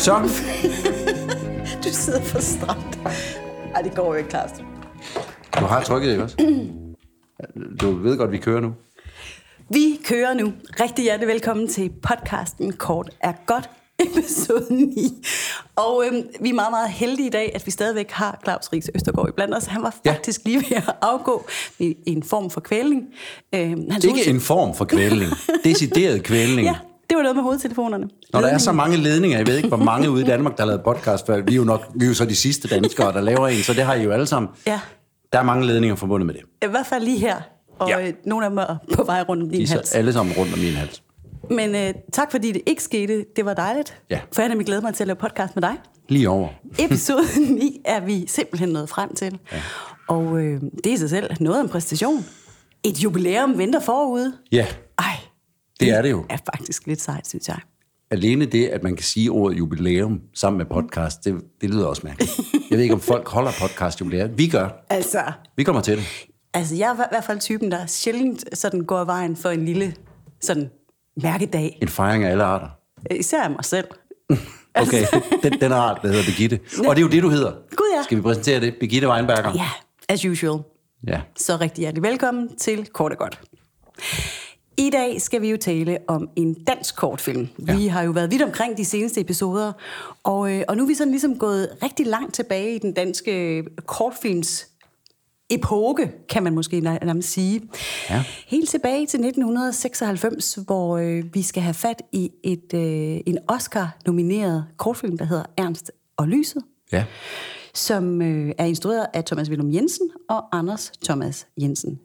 Så, Du sidder for stramt. Ej, det går jo ikke, Claus. du har trykket, ikke også? Du ved godt, vi kører nu. Vi kører nu. Rigtig hjertelig velkommen til podcasten Kort er godt, episode 9. Og øhm, vi er meget, meget heldige i dag, at vi stadigvæk har Claus Ries Østergaard i blandt os. Han var Ja. faktisk lige ved at afgå i, i en form for kvælning. Øhm, hans Ikke en form for kvælning. Decideret kvælning. Ja, det var noget med hovedtelefonerne. Når der er så mange ledninger, jeg ved ikke, hvor mange ude i Danmark, der har lavet podcast før. Vi er jo, nok, vi er jo så de sidste danskere, der laver en, så det har I jo alle sammen. Ja, Der er mange ledninger forbundet med det. i hvert fald lige her. Og Ja. ja. nogle af dem er på vej rundt om De din så hals. alle sammen rundt om min hals. Men øh, tak fordi det ikke skete. Det var dejligt. Ja. For jeg har nemlig glædet mig til at lave podcast med dig. Lige over. Episode 9 er vi simpelthen nået frem til. Ja. Og øh, det er i sig selv noget af en præstation. Et jubilæum venter forude. Ja, Ej, det er det jo. er faktisk lidt sejt, synes jeg. Alene det, at man kan sige ordet jubilæum sammen med podcast, det, det lyder også mærkeligt. Jeg ved ikke, om folk holder podcast jubilæum. Vi gør. Altså, Vi kommer til det. altså, jeg er i hvert fald typen, der sjældent sådan går af vejen for en lille sådan mærkedag. En fejring af alle arter. Især af mig selv. Okay, den, den art, der hedder Birgitte. Og det er jo det, du hedder. Gud, ja. Skal vi præsentere det? Birgitte Weinberger. Ja, as usual. ja. Så rigtig hjertelig velkommen til Kort og Godt. I dag skal vi jo tale om en dansk kortfilm. Ja. Vi har jo været vidt omkring de seneste episoder, og, øh, og nu er vi sådan ligesom gået rigtig langt tilbage i den danske kortfilms epoke, kan man måske nær- nærmest sige. Ja. Helt tilbage til 1996, hvor øh, vi skal have fat i et, øh, en Oscar-nomineret kortfilm, der hedder Ernst og Lyset Ja. som øh, er instrueret af Thomas Willum Jensen og Anders Thomas Jensen.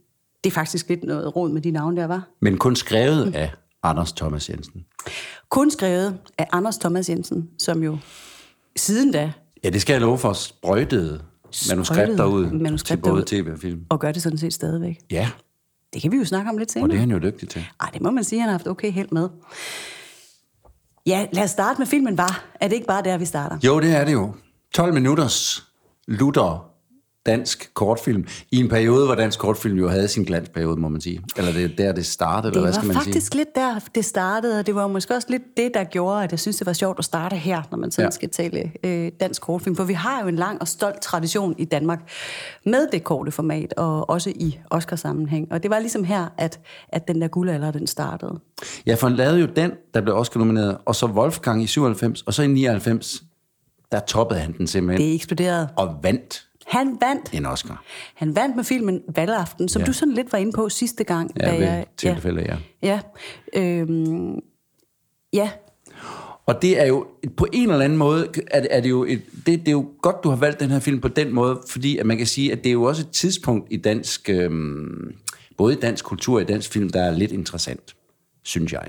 Det er faktisk lidt noget råd med de navne der, var. Men kun skrevet af Anders Thomas Jensen. Kun skrevet af Anders Thomas Jensen, som jo siden da, Ja, det skal jeg love for, sprøjtede manuskripter ud til både tv og film. og gør det sådan set stadigvæk. Ja, Det kan vi jo snakke om lidt og senere. det er han jo dygtig til. Ej, det må man sige, han har haft okay held med. Ja, lad os starte med filmen, var. Er det ikke bare der, vi starter? Jo, det er det jo. 12 minutters lutter dansk kortfilm, i en periode, hvor dansk kortfilm jo havde sin glansperiode, må man sige. Eller det er der, det startede, eller Det hvad var skal man faktisk sige? lidt der, det startede, og det var måske også lidt det, der gjorde, at jeg synes, det var sjovt at starte her, når man sådan Ja. skal tale øh, dansk kortfilm. For vi har jo en lang og stolt tradition i Danmark med det korte format, og også i Oscar-sammenhæng. Og det var ligesom her, at, at den der guldalder, den startede. Ja, for han lavede jo den, der blev Oscar nomineret, og så Wolfgang i 97, og så i 99, der toppede han den simpelthen, Det eksploderede. og vandt Han vandt. en Oscar. Han vandt med filmen Valgaften, som Ja. du sådan lidt var inde på sidste gang. Ja, da ved jeg, tilfælde, ja. Ja. ja. Øhm, ja, Og det er jo, på en eller anden måde, er det, er det jo, et, det, det er jo godt, du har valgt den her film på den måde, fordi at man kan sige, at det er jo også et tidspunkt i dansk, øhm, både i dansk kultur og i dansk film, der er lidt interessant, synes jeg.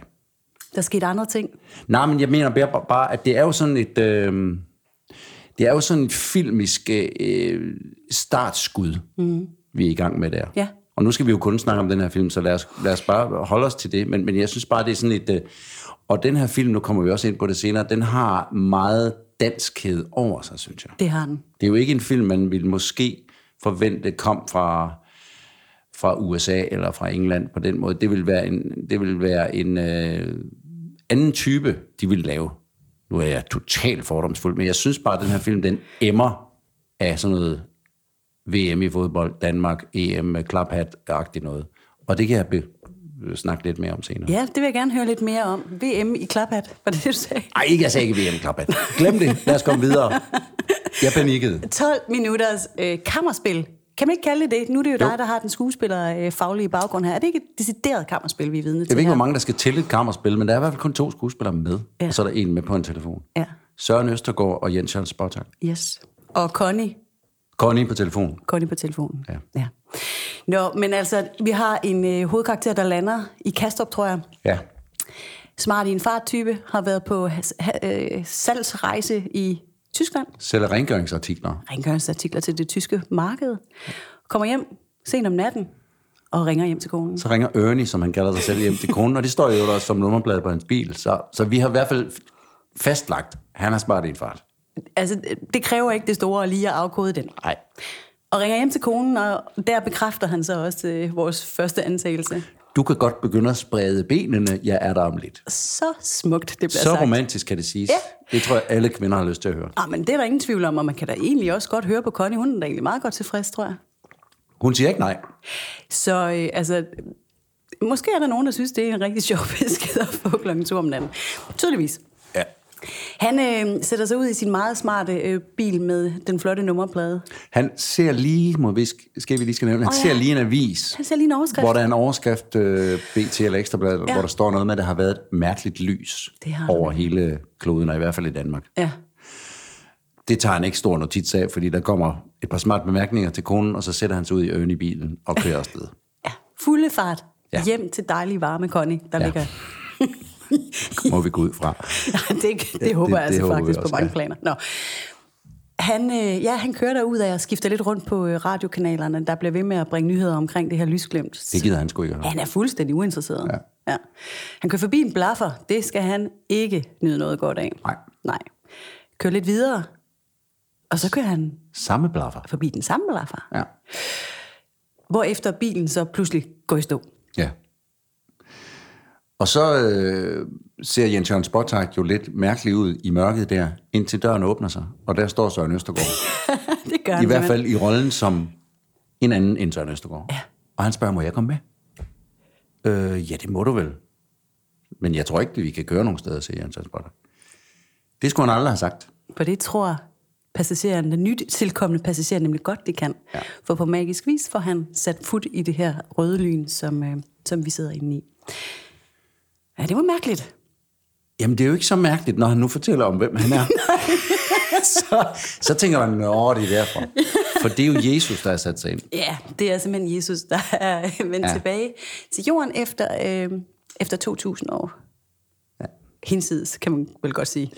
der skete andre ting. Nej, men jeg mener bare, bare at det er jo sådan et, øhm, det er jo sådan et filmisk øh, startskud, mm. vi er i gang med der. Ja. Og nu skal vi jo kun snakke om den her film, så lad os, lad os bare holde os til det. Men, men jeg synes bare, det er sådan et... Øh, og den her film, nu kommer vi også ind på det senere, den har meget danskhed over sig, synes jeg. Det har han. Det er jo ikke en film, man ville måske forvente kom fra, fra USA eller fra England på den måde. Det vil være en, det vil være en øh, anden type, de vil lave. Nu er jeg totalt fordomsfuld, men jeg synes bare, at den her film, den emmer af sådan noget VM i fodbold, Danmark, EM, klaphat-agtigt noget. Og det kan jeg be- snakke lidt mere om senere. Ja, det vil jeg gerne høre lidt mere om. VM i klaphat, var det det, du sagde? Ej, ikke jeg sagde ikke VM klaphat. Glem det. Lad os komme videre. Jeg panikkede. 12 minutters øh, kammerspil. Kan man ikke kalde det det? Nu er det jo, Jo. dig, der har den skuespiller øh, faglige baggrund her. Er det ikke et decideret kammerspil, vi er vidne til Jeg ved ikke, hvor mange, der skal til et kammerspil, men der er i hvert fald kun to skuespillere med. Ja. Og så er der en med på en telefon. Ja, Søren Østergaard og Jens Jørgen Spottak. yes. Og Connie, Connie på telefon. Connie på telefonen. Ja. ja. Nå, men altså, vi har en øh, hovedkarakter, der lander i Kastrup, tror jeg. Ja. Smart i en farttype, har været på øh, salgsrejse i Tyskland. Sælger rengøringsartikler. Rengøringsartikler til det tyske marked. Kommer hjem sent om natten og ringer hjem til konen. Så ringer Ernie, som han kalder sig selv, hjem til konen, og det står jo der som nummerblad på hans bil. Så, så vi har i hvert fald fastlagt, han har smart i en fart. Altså, det kræver ikke det store lige at afkode den. Nej. Og ringer hjem til konen, og der bekræfter han så også øh, vores første antagelse. Du kan godt begynde at sprede benene, jeg er der om lidt. Så smukt, det bliver Så sagt. romantisk kan det siges. Ja. Det tror jeg, alle kvinder har lyst til at høre. Ah, men det er der ingen tvivl om, og man kan da egentlig også godt høre på Connie. Hun er da egentlig meget godt tilfreds, tror jeg. Hun siger ikke nej. Så øh, altså, måske er der nogen, der synes, det er en rigtig sjov besked at få klokken to om natten. Tydeligvis. Ja. Han øh, sætter sig ud i sin meget smarte øh, bil med den flotte nummerplade. Han ser lige, må vi, skal vi lige skal nævne, han ser ja. lige en avis, Han ser lige en overskrift. hvor der er en overskrift, øh, BT eller Ekstrabladet, Ja. hvor der står noget med, at der har været et mærkeligt lys over hele kloden, og i hvert fald i Danmark. Ja. Det tager han ikke stor notits af, fordi der kommer et par smarte bemærkninger til konen, og så sætter han sig ud i øen i bilen og kører afsted. ja. Fulde fart. Ja. Hjem til dejlige varme Connie, der ja. ligger... Må vi gå ud fra. Det, det, det håber det- jeg altså det vi faktisk på mange ja. planer. Nå. Han, øh, ja, han kører derud af og skifter lidt rundt på øh, radiokanalerne, der bliver ved med at bringe nyheder omkring det her lysglimt. Det gider han sgu ikke. Han er fuldstændig uinteresseret. Ja. Ja. Han kører forbi en blaffer. Det skal han ikke nyde noget godt af. Nej. Nej. Kører lidt videre, og så kører han Samme blaffer. forbi den samme blaffer. Ja. Hvorefter bilen så pludselig går i stå. Ja. Og så øh, ser Jens Jørgen Spottak jo lidt mærkelig ud i mørket der, indtil døren åbner sig. Og der står Søren Østergaard. det gør I han hvert fald i rollen som en anden end Søren Østergaard. Ja. Og han spørger, må jeg komme med? Øh, ja, det må du vel. Men jeg tror ikke, at vi kan køre nogen steder, siger Jens Jørgen Spottak. Det skulle han aldrig have sagt. For det tror passageren, den nyt tilkommende passager, nemlig godt, det kan. Ja. For på magisk vis får han sat fod i det her røde lyn, som, øh, som vi sidder inde i. Ja, det var mærkeligt. Jamen, det er jo ikke så mærkeligt, når han nu fortæller om, hvem han er. så, så tænker man, at det er derfor. For det er jo Jesus, der har sat sig ind. Ja, det er simpelthen Jesus, der er vendt Ja. tilbage til jorden efter, øh, efter 2.000 år. Ja. Hinsides, kan man vel godt sige.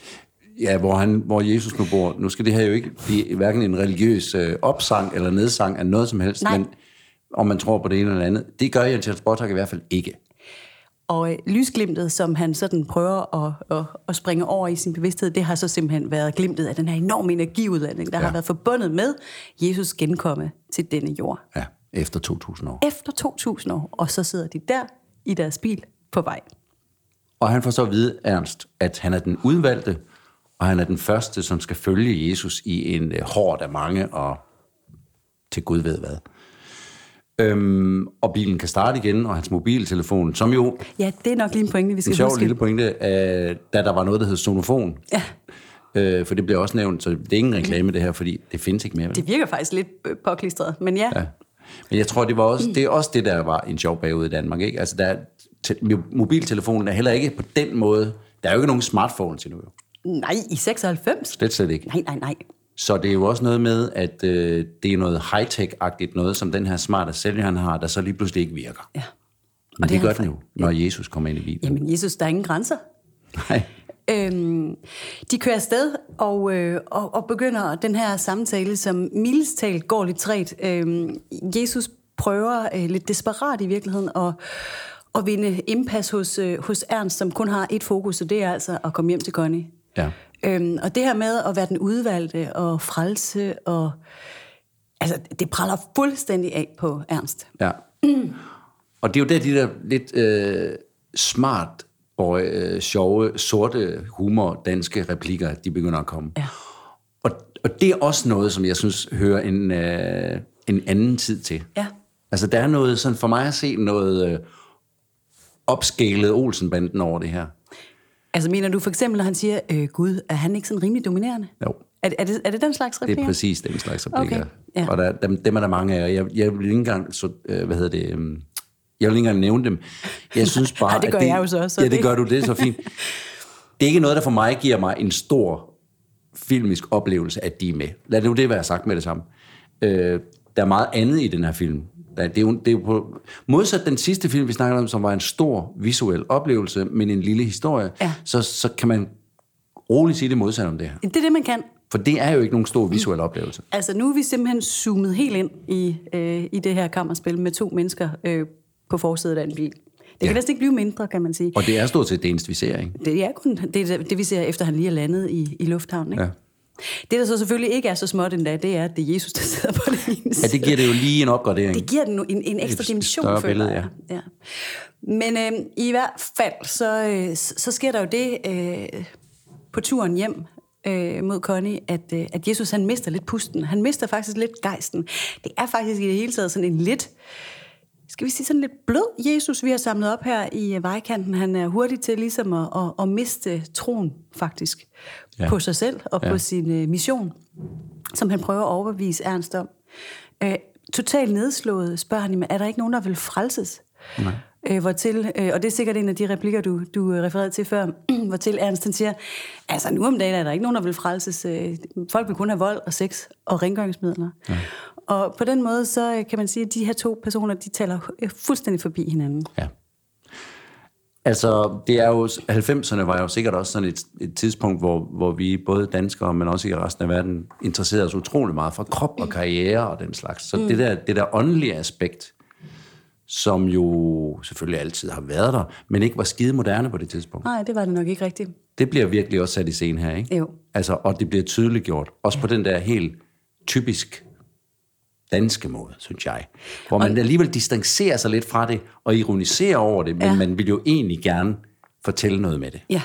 Ja, hvor, han, hvor Jesus nu bor. Nu skal det her jo ikke blive hverken en religiøs øh, opsang eller nedsang af noget som helst, Nej. men om man tror på det ene eller andet. Det gør Jens Jens Spottak i hvert fald ikke. Og øh, lysglimtet, som han sådan prøver at, at, at springe over i sin bevidsthed, det har så simpelthen været glimtet af den her enorme energiudladning, der Ja. har været forbundet med Jesus genkomme til denne jord. Ja, efter 2000 år. Efter 2.000 år, og så sidder de der i deres bil på vej. Og han får så at vide, Ernst, at han er den udvalgte, og han er den første, som skal følge Jesus i en øh, hård af mange, og til Gud ved hvad. Øhm, og bilen kan starte igen, og hans mobiltelefon, som jo Ja, det er nok lige en pointe, vi skal en sjov huske. lille pointe, øh, da der var noget, der hed sonofon. Ja, Øh, for det bliver også nævnt, så det er ingen reklame det her, fordi det findes ikke mere. vel? det virker faktisk lidt øh, påklistret, men ja. Ja. Men jeg tror, det, var også, det er også det, der var en sjov periode i Danmark. Ikke? Altså, der, er- te- mobiltelefonen er heller ikke på den måde... Der er jo ikke nogen smartphones endnu. jo. Nej, i 96? Slet slet ikke. Nej, nej, nej. Så det er jo også noget med, at øh, det er noget high-tech-agtigt, noget som den her smarte sælger, han har, der så lige pludselig ikke virker. Ja. Men Og det, det det gør den jo, når Jesus kommer ind i bilen. Jamen, Jesus, der er ingen grænser. Nej. Øhm, de kører afsted og, øh, og, og begynder den her samtale, som mildestalt går lidt træt. Øhm, Jesus prøver øh, lidt desperat i virkeligheden at, at vinde indpas hos, øh, hos Ernst, som kun har et fokus, og det er altså at komme hjem til Connie. Ja. Øhm, og det her med at være den udvalgte og frelse, og, altså, det praller fuldstændig af på Ernst. Ja. Og det er jo der, de der lidt øh, smart og øh, sjove, sorte humor, danske replikker, de begynder at komme. Ja. Og, og det er også noget, som jeg synes hører en, øh, en anden tid til. Ja. Altså, der er noget, sådan for mig at se noget øh, opskælet Olsenbanden over det her. Altså mener du for eksempel, når han siger, øh, Gud, er han ikke sådan rimelig dominerende? Jo. Er, er, det, er det den slags replikker? Det er præcis den slags replikker. Okay, ja. Og der, dem, dem er der mange af, og jeg, jeg vil ikke engang, så, øh, hvad hedder det, øhm, jeg vil ikke engang nævne dem. Jeg synes bare, Ej, det gør at det, jeg jo så også, så Ja, det det- gør du, det er så fint. Det er ikke noget, der for mig giver mig en stor filmisk oplevelse, at de er med. Lad det jo det være sagt med det samme. Øh, der er meget andet i den her film. Det, er jo, det er jo på, modsat den sidste film, vi snakkede om, som var en stor visuel oplevelse, men en lille historie, Ja. så, så kan man roligt sige det modsatte om det her. Det er det, man kan. For det er jo ikke nogen stor visuel oplevelse. Altså, nu er vi simpelthen zoomet helt ind i, øh, i det her kammerspil med to mennesker øh, på forsædet af en bil. Det kan Ja. ikke blive mindre, kan man sige. Og det er stort set det eneste, vi ser, ikke? Det er kun det, det, vi ser, efter han lige er landet i, i lufthavnen. Ikke? Ja. Det, der så selvfølgelig ikke er så småt endda, det er, at det er Jesus, der sidder på det ene Ja, det giver det jo lige en opgradering. Det giver den en, en ekstra dimension, føler billede, jeg. Ja. Men øh, i hvert fald, så, øh, så sker der jo det øh, på turen hjem øh, mod Connie, at, øh, at Jesus han mister lidt pusten. Han mister faktisk lidt gejsten. Det er faktisk i det hele taget sådan en lidt skal vi sige sådan lidt blød Jesus, vi har samlet op her i øh, vejkanten. Han er hurtig til ligesom at, at, at miste troen faktisk ja. på sig selv og ja. på sin uh, mission, som han prøver at overbevise Ernst om. Uh, totalt nedslået spørger han, er der ikke nogen, der vil frelses? Nej. Uh, hvortil, uh, og det er sikkert en af de replikker, du, du refererede til før, hvortil Ernst han siger, altså nu om dagen er der ikke nogen, der vil frelses. Uh, folk vil kun have vold og sex og rengøringsmidler. Ja. Og på den måde, så kan man sige, at de her to personer, de taler fuldstændig forbi hinanden. Ja. Altså, det er jo, 90'erne var jo sikkert også sådan et, et tidspunkt, hvor, hvor vi både danskere, men også i resten af verden, interesserede os utrolig meget for krop og karriere og den slags. Så mm. det, der, det der åndelige aspekt, som jo selvfølgelig altid har været der, men ikke var skide moderne på det tidspunkt. Nej, det var det nok ikke rigtigt. Det bliver virkelig også sat i scene her, ikke? Jo. Altså, og det bliver tydeligt gjort. Også på den der helt typisk danske måde, synes jeg. Hvor man og, alligevel distancerer sig lidt fra det og ironiserer over det, men ja. man vil jo egentlig gerne fortælle noget med det. Ja.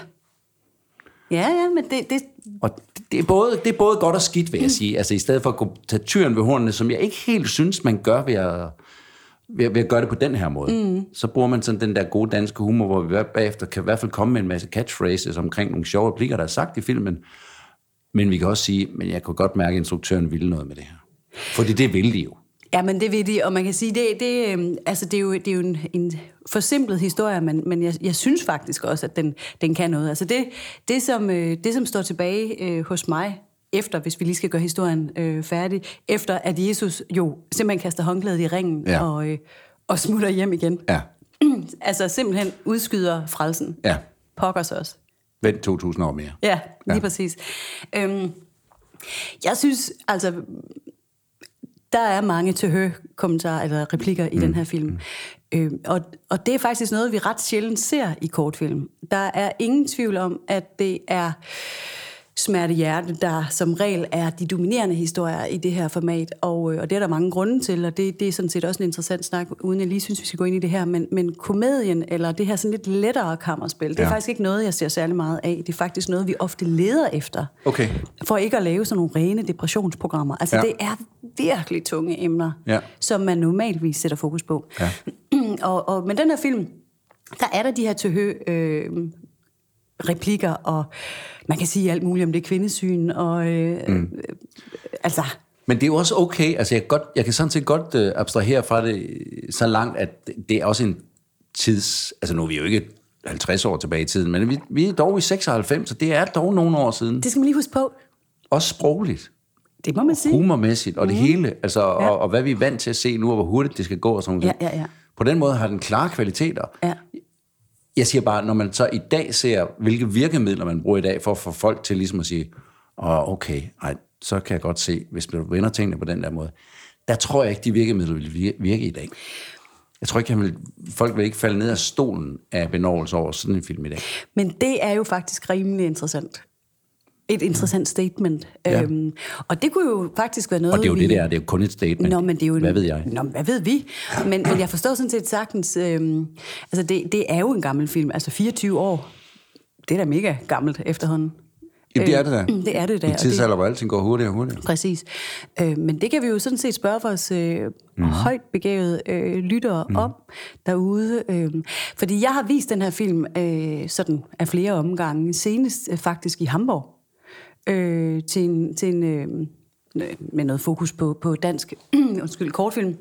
Ja, ja, men det... det... Og det er, både, det er både godt og skidt, vil jeg sige. Altså i stedet for at gå, tage tyren ved hornene, som jeg ikke helt synes, man gør ved at, ved, ved at gøre det på den her måde. Mm. Så bruger man sådan den der gode danske humor, hvor vi bagefter kan i hvert fald komme med en masse catchphrases omkring nogle sjove replikker, der er sagt i filmen. Men vi kan også sige, men jeg kunne godt mærke, at instruktøren ville noget med det her. Fordi det vil de jo. Ja, men det vil de, og man kan sige, det, det, øhm, altså det er jo, det er jo en, en forsimplet historie, men, men jeg, jeg synes faktisk også, at den, den kan noget. Altså det, det, som, øh, det, som står tilbage øh, hos mig, efter, hvis vi lige skal gøre historien øh, færdig, efter at Jesus jo simpelthen kaster håndklædet i ringen ja. og, øh, og smutter hjem igen. Ja. altså simpelthen udskyder frelsen. Ja. Pokker sig også. Vent 2.000 år mere. Ja, lige ja. præcis. Øhm, jeg synes, altså, der er mange til hø kommentarer eller replikker i mm. den her film. Øh, og, og det er faktisk noget, vi ret sjældent ser i kortfilm. Der er ingen tvivl om, at det er smerte hjerte, der som regel er de dominerende historier i det her format, og, øh, og det er der mange grunde til, og det, det er sådan set også en interessant snak, uden jeg lige synes, vi skal gå ind i det her, men, men komedien, eller det her sådan lidt lettere kammerspil, det er ja. faktisk ikke noget, jeg ser særlig meget af. Det er faktisk noget, vi ofte leder efter, okay. for ikke at lave sådan nogle rene depressionsprogrammer. Altså, ja. det er virkelig tunge emner, ja. som man normalvis sætter fokus på. Ja. og, og, men den her film, der er der de her tøhø øh, replikker, og man kan sige alt muligt om det kvindesyn, og øh, mm. øh, altså... Men det er jo også okay, altså jeg kan, godt, jeg kan sådan set godt øh, abstrahere fra det så langt, at det er også en tids... Altså nu er vi jo ikke 50 år tilbage i tiden, men vi, vi er dog i 96, så det er dog nogle år siden. Det skal man lige huske på. Også sprogligt. Det må man sige. Humormæssigt, og mm. det hele. Altså, ja. og, og hvad vi er vant til at se nu, og hvor hurtigt det skal gå og sådan noget. Ja, ja, ja. På den måde har den klare kvaliteter. Ja. Jeg siger bare, når man så i dag ser, hvilke virkemidler man bruger i dag, for at få folk til ligesom at sige, åh, oh, okay, ej, så kan jeg godt se, hvis du vender tingene på den der måde. Der tror jeg ikke, de virkemidler vil virke i dag. Jeg tror ikke, vil, folk vil ikke falde ned af stolen af benovelse over sådan en film i dag. Men det er jo faktisk rimelig interessant et interessant statement. Ja. Øhm, og det kunne jo faktisk være noget... Og det er jo vi... det der, det er jo kun et statement. Nå, men det er jo... Hvad ved jeg? Nå, hvad ved vi? Men, men jeg forstår sådan set sagtens... Øhm, altså, det, det er jo en gammel film. Altså, 24 år. Det er da mega gammelt efterhånden. Ja, det er det da. Øh, det er det da. I tidsalder, hvor alting går hurtigere og hurtigere. Præcis. Øh, men det kan vi jo sådan set spørge vores øh, mm. højt begavede øh, lyttere mm. om derude. Øh, fordi jeg har vist den her film øh, sådan af flere omgange. Senest øh, faktisk i Hamburg øh, til en, til en øh, med noget fokus på, på dansk undskyld, kortfilm.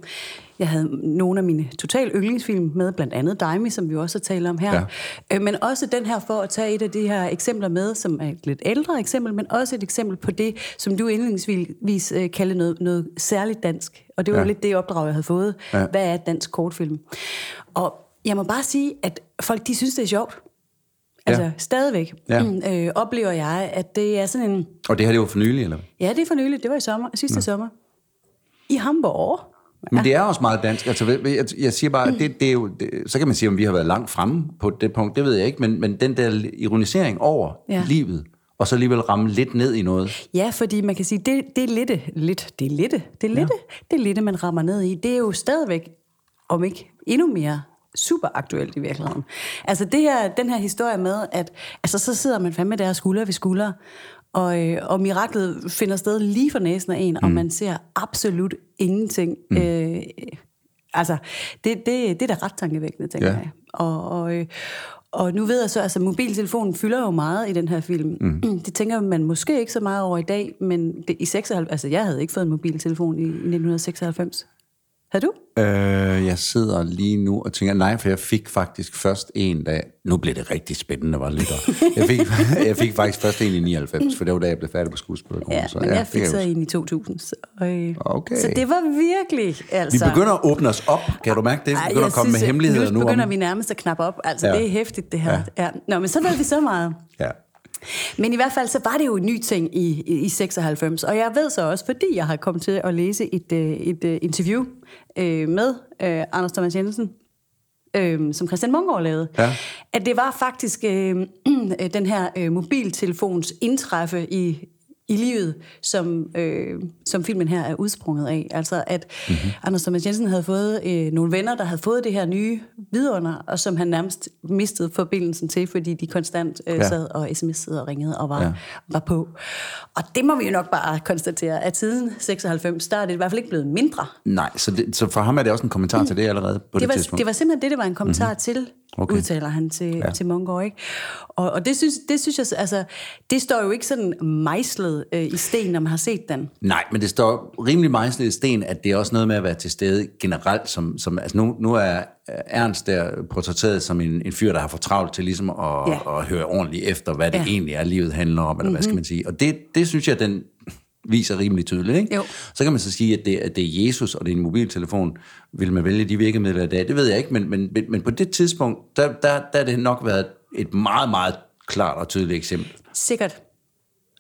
Jeg havde nogle af mine total yndlingsfilm med, blandt andet Daimi, som vi også har talt om her. Ja. Øh, men også den her for at tage et af de her eksempler med, som er et lidt ældre eksempel, men også et eksempel på det, som du indledningsvis øh, kalder noget, noget særligt dansk. Og det var ja. jo lidt det opdrag, jeg havde fået. Ja. Hvad er dansk kortfilm? Og jeg må bare sige, at folk de synes, det er sjovt. Altså ja. stadigvæk ja. øh, oplever jeg, at det er sådan en... Og det her, det var for nylig, eller Ja, det er for nylig. Det var i sommer, sidste ja. sommer. I Hamburg. Ja. Men det er også meget dansk. Altså, jeg, jeg siger bare, det, det er jo, det, så kan man sige, om vi har været langt fremme på det punkt, det ved jeg ikke, men, men den der ironisering over ja. livet, og så alligevel ramme lidt ned i noget. Ja, fordi man kan sige, det, det er lidt, lidt, det er lidt, det er lidt, ja. det er lidt, man rammer ned i. Det er jo stadigvæk, om ikke endnu mere, super aktuelt i virkeligheden. Altså det her, den her historie med, at altså, så sidder man fandme der skulder ved skulder, og, øh, og miraklet finder sted lige for næsen af en, mm. og man ser absolut ingenting. Mm. Øh, altså, det, det, det er da ret tankevækkende, tænker ja. jeg. Og, og, øh, og nu ved jeg så, altså mobiltelefonen fylder jo meget i den her film. Mm. Det tænker man måske ikke så meget over i dag, men det, i 96, altså jeg havde ikke fået en mobiltelefon i, i 1996. Har du? Øh, jeg sidder lige nu og tænker, nej, for jeg fik faktisk først en dag, nu blev det rigtig spændende, var lidt. Jeg fik, jeg fik faktisk først en i 99, for det var da jeg blev færdig på skuespillerskolen. Ja, så, men ja, jeg fik så en i 2000. Så, øh, Okay. så det var virkelig, altså... Vi begynder at åbne os op, kan du mærke det? Vi Ej, begynder jeg at komme med synes, hemmeligheder nu. nu. begynder om, vi nærmest at knappe op. Altså, Ja. det er hæftigt, det her. Ja. Ja. Nå, men så ved vi så meget. Ja. Men i hvert fald, så var det jo en ny ting i, i, i 96. Og jeg ved så også, fordi jeg har kommet til at læse et, øh, et, et interview øh, med øh, Anders Thomas Jensen, øh, som Christian Munggaard lavede, Ja. at det var faktisk øh, den her øh, mobiltelefons indtræffe i, i livet, som, øh, som filmen her er udsprunget af. Altså at Mhm. mm-hmm. Anders Thomas Jensen havde fået øh, nogle venner, der havde fået det her nye vidunder, og som han nærmest mistede forbindelsen til, fordi de konstant øh, Ja. sad og sms'ede og ringede og var, Ja. var på. Og det må vi jo nok bare konstatere, at siden 96, der er det i hvert fald ikke blevet mindre. Nej, så, det, så for ham er det også en kommentar til det allerede på det, Det var, tidspunkt. det var simpelthen det, det var en kommentar mm-hmm. til, Okay. udtaler han til, Ja. til Munggaard, ikke? Og, og det, synes, det synes jeg, altså, det står jo ikke sådan mejslet øh, i sten, når man har set den. Nej, men det står rimelig mejslet i sten, at det er også noget med at være til stede generelt. Som, som, altså nu, nu er Ernst der portrætteret som en, en fyr, der har fået travlt til ligesom at, ja. At høre ordentligt efter, hvad det ja. Ja. egentlig er, livet handler om, eller mm-hmm. hvad skal man sige. Og det, det synes jeg, den viser rimelig tydeligt. Ikke? Jo. Så kan man så sige, at det, at det er Jesus, og det er en mobiltelefon. Vil man vælge de virkemidler i dag? Det ved jeg ikke, men, men, men, på det tidspunkt, der, der, der er det nok været et meget, meget klart og tydeligt eksempel Sikkert.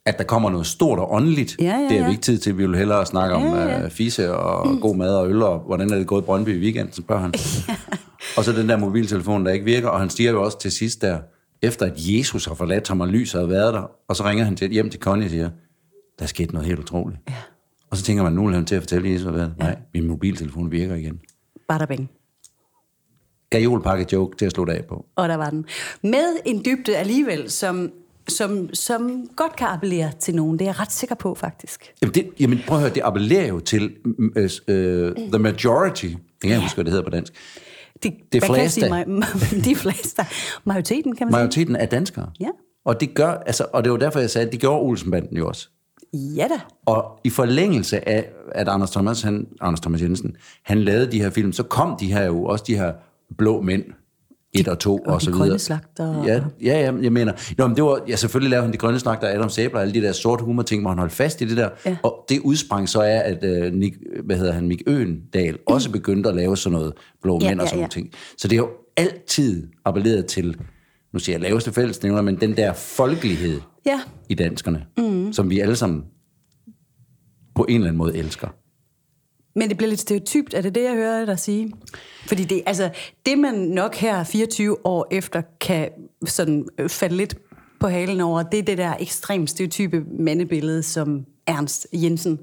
at der kommer noget stort og åndeligt. Ja, ja, Det er vi ja. ikke tid til. Vi vil hellere snakke om Ja, ja. uh, fisse og mm. god mad og øl, og hvordan er det gået i Brøndby i weekenden, spørger han. og så den der mobiltelefon, der ikke virker, og han siger jo også til sidst der, efter at Jesus har forladt ham, og lyset har været der, og så ringer han til, hjem til Connie og siger, der er sket noget helt utroligt. Ja. Og så tænker man, nu vil han til at fortælle Jesus, hvad Nej, min mobiltelefon virker igen. Bada bing. Gajolpakke joke til at slutte af på. Og der var den. Med en dybde alligevel, som, som, som godt kan appellere til nogen. Det er jeg ret sikker på, faktisk. Jamen, det, jamen prøv at høre, det appellerer jo til mm, øh, øh, the majority. Det kan jeg huske, hvad det hedder på dansk. De, Det fleste. sige? De fleste. Majoriteten, kan man sige. Majoriteten er danskere. Ja. Og det gør, altså, og det var derfor, jeg sagde, at det gjorde Olsenbanden jo også. Ja da. Og i forlængelse af, at Anders Thomas, han, Anders Thomas Jensen, han lavede de her film, så kom de her jo også de her blå mænd, et og to og, de så grønne videre. slagtere. Ja, ja, ja, jeg mener. Nå, men det var, ja, selvfølgelig lavede han de grønne slagter, Adam Sæbler, alle de der sorte humor ting, hvor han holdt fast i det der. Ja. Og det udsprang så af, at uh, Nick, hvad hedder han, Mik Øendal også begyndte at lave sådan noget blå Ja, mænd og ja, sådan ja. nogle ting. Så det har jo altid appelleret til, nu siger jeg laveste fællesnævner, men den der folkelighed Ja. i danskerne, mm. som vi alle sammen på en eller anden måde elsker. Men det bliver lidt stereotypt, er det det, jeg hører dig sige? Fordi det, altså, det man nok her 24 år efter kan sådan øh, falde lidt på halen over, det er det der ekstremt stereotype mandebillede, som Ernst Jensen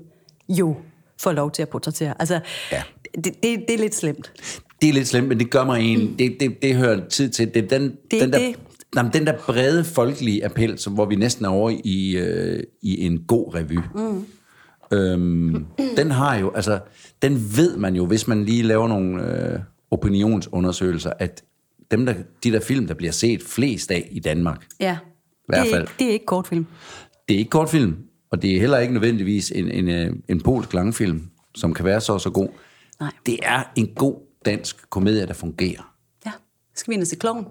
jo får lov til at portrættere. Altså, Ja. det, det, det er lidt slemt. Det er lidt slemt, men det gør mig en... Mm. Det, det, det hører tid til. Det er den, Det den, der, det. Nej, men den der brede folkelige appel, som, hvor vi næsten er over i, øh, i en god revy. Mm. Øhm, den har jo, altså, den ved man jo, hvis man lige laver nogle øh, opinionsundersøgelser, at dem der, de der film, der bliver set flest af i Danmark, Ja. hvert det, er fald. ikke, det er ikke kortfilm. det er ikke kortfilm, og det er heller ikke nødvendigvis en, en, øh, en polsk langfilm, som kan være så så god. Nej. Det er en god dansk komedie, der fungerer. Ja. Skal vi ind og se kloven?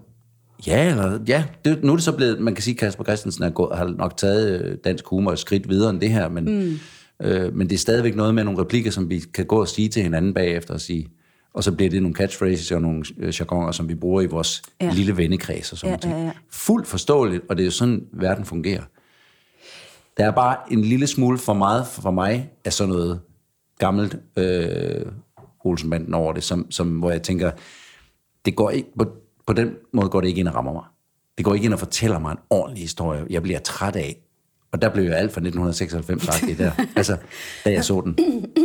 Ja, eller, ja det, nu er det så blevet, man kan sige, at Kasper Christensen er gået, har nok taget øh, dansk humor et skridt videre end det her, men, mm. øh, men det er stadigvæk noget med nogle replikker, som vi kan gå og sige til hinanden bagefter og sige, og så bliver det nogle catchphrases og nogle øh, jargoner, som vi bruger i vores ja. Ja. lille vennekreds og sådan Ja, noget. ja, ja. Fuldt forståeligt, og det er jo sådan, verden fungerer. Der er bare en lille smule for meget for mig af sådan noget gammelt øh, Olsenbanden over det, som, som, hvor jeg tænker, det går ikke, på, på den måde går det ikke ind og rammer mig. Det går ikke ind og fortæller mig en ordentlig historie. Jeg bliver træt af Og der blev jo alt fra 1996 sagt det der. Altså, da jeg så den,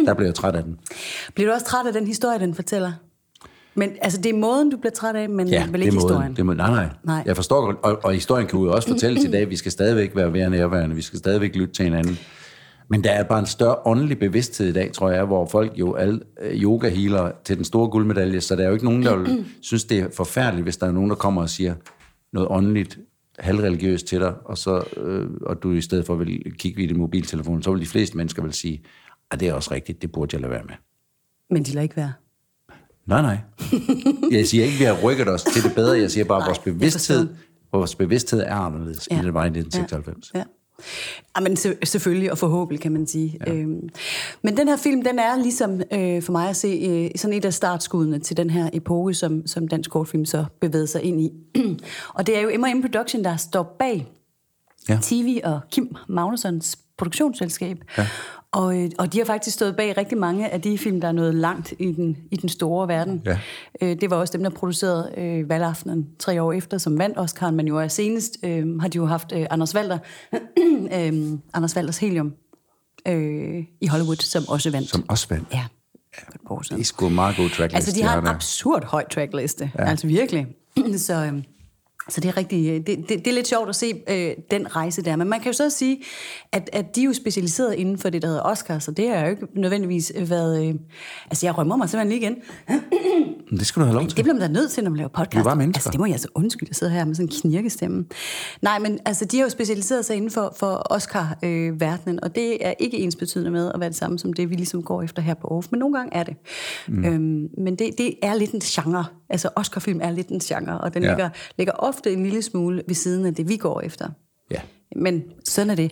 der blev jeg træt af den. Bliver du også træt af den historie, den fortæller? Men altså, det er måden, du bliver træt af, men Ja, vel det ikke er måden. historien. Det er, måden. nej, nej, Nej. Jeg forstår godt, og, og historien kan jo også fortælles i dag, vi skal stadigvæk være mere nærværende, vi skal stadigvæk lytte til hinanden. Men der er bare en større åndelig bevidsthed i dag, tror jeg, hvor folk jo alle øh, yoga healer til den store guldmedalje, så der er jo ikke nogen, der vil synes, det er forfærdeligt, hvis der er nogen, der kommer og siger noget åndeligt, halvreligiøst til dig, og, så, øh, og du i stedet for vil kigge i din mobiltelefon, så vil de fleste mennesker vil sige, at det er også rigtigt, det burde jeg lade være med. Men de lader ikke være. Nej, nej. Jeg siger ikke, at vi har rykket os til det bedre. Jeg siger bare, at vores bevidsthed, vores bevidsthed er anderledes, ja. end det var i 1996. Ja. Ja. Ja, men se- selvfølgelig, og forhåbentlig kan man sige. Ja. Øhm, men den her film, den er ligesom øh, for mig at se øh, sådan et af startskuddene til den her epoke, som, som dansk kortfilm så bevæger sig ind i. og det er jo M&M Production, der står bag Ja. TV og Kim Magnussons produktionsselskab. Ja. Og, øh, og de har faktisk stået bag rigtig mange af de film, der er nået langt i den, i den store verden. Ja. Øh, det var også dem, der producerede øh, Valgaftenen tre år efter, som vandt Oscar, men jo er senest øh, har de jo haft øh, Anders Walter, øh, Anders Walters Helium øh, i Hollywood, som også vandt. Som også vandt. Ja, siden. Det er sgu meget god tracklist. Altså, de har en absurd høj trackliste. Ja. Altså, virkelig. så, øhm, så det er rigtig, øh, det, det, det er lidt sjovt at se øh, den rejse der. Men man kan jo så sige, at, at de er jo specialiseret inden for det, der hedder Oscar, så det har jo ikke nødvendigvis været... Øh, altså, jeg rømmer mig simpelthen lige igen. Men Det skal du have lov til. Det bliver man da nødt til, når man laver podcast. Er bare mennesker. Altså, det må jeg altså undskylde, jeg sidder her med sådan en knirkestemme. Nej, men altså, de har jo specialiseret sig inden for, for Oscar-verdenen, og det er ikke ens betydende med at være det samme som det, vi ligesom går efter her på Aarhus. Men nogle gange er det. Mm. Øhm, men det, det er lidt en genre. Altså, Oscar-film er lidt en genre, og den ja. ligger, ligger ofte en lille smule ved siden af det, vi går efter. Ja. Men sådan er det.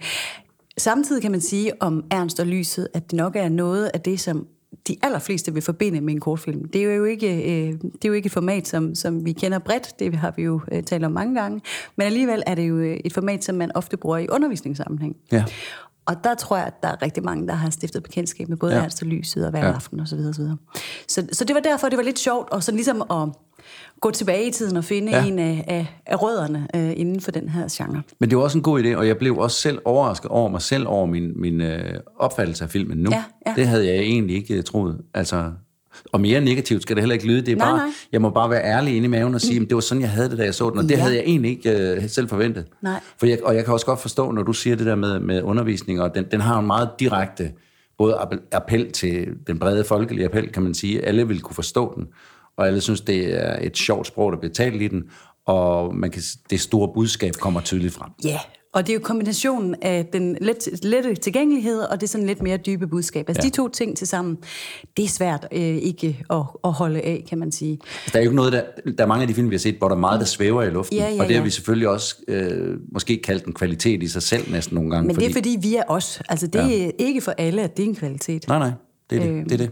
Samtidig kan man sige om Ernst og Lyset, at det nok er noget af det, som de allerfleste vil forbinde med en kortfilm. Det er jo ikke, øh, det er jo ikke et format, som, som vi kender bredt. Det har vi jo øh, talt om mange gange. Men alligevel er det jo øh, et format, som man ofte bruger i undervisningssammenhæng. Ja. Og der tror jeg, at der er rigtig mange, der har stiftet bekendtskab med både Ja. Ernst og Lyset og hver Ja. aften og så videre, så videre. Så, så det var derfor, det var lidt sjovt, og så ligesom at gå tilbage i tiden og finde Ja. ja. en af, af, af rødderne øh, inden for den her genre. Men det var også en god idé, og jeg blev også selv overrasket over mig selv, over min, min øh, opfattelse af filmen nu. Ja, ja. Det havde jeg egentlig ikke øh, troet. Altså, og mere negativt skal det heller ikke lyde. Det er Nej, bare, nej. Jeg må bare være ærlig inde i maven og sige, at det var sådan, jeg havde det, da jeg så den. Og det Ja. havde jeg egentlig ikke øh, selv forventet. Nej. For jeg, og jeg kan også godt forstå, når du siger det der med, med undervisning, og den, den har en meget direkte både appel, appel til den brede folkelige appel, kan man sige. Alle vil kunne forstå den, og alle synes, det er et sjovt sprog, der bliver talt i den, og man kan, det store budskab kommer tydeligt frem. Ja, og det er jo kombinationen af den let, lette tilgængelighed og det sådan lidt mere dybe budskab. Altså Ja. de to ting til sammen, det er svært øh, ikke at, at holde af, kan man sige. Der er jo ikke noget, der, der er mange af de film, vi har set, hvor der er meget, der svæver i luften. Ja, ja, og det har ja. vi selvfølgelig også øh, måske kaldt en kvalitet i sig selv næsten nogle gange. Men det er fordi, vi er os. Altså det ja. er ikke for alle, at det er en kvalitet. Nej, nej, det er det. Øhm, det, er det.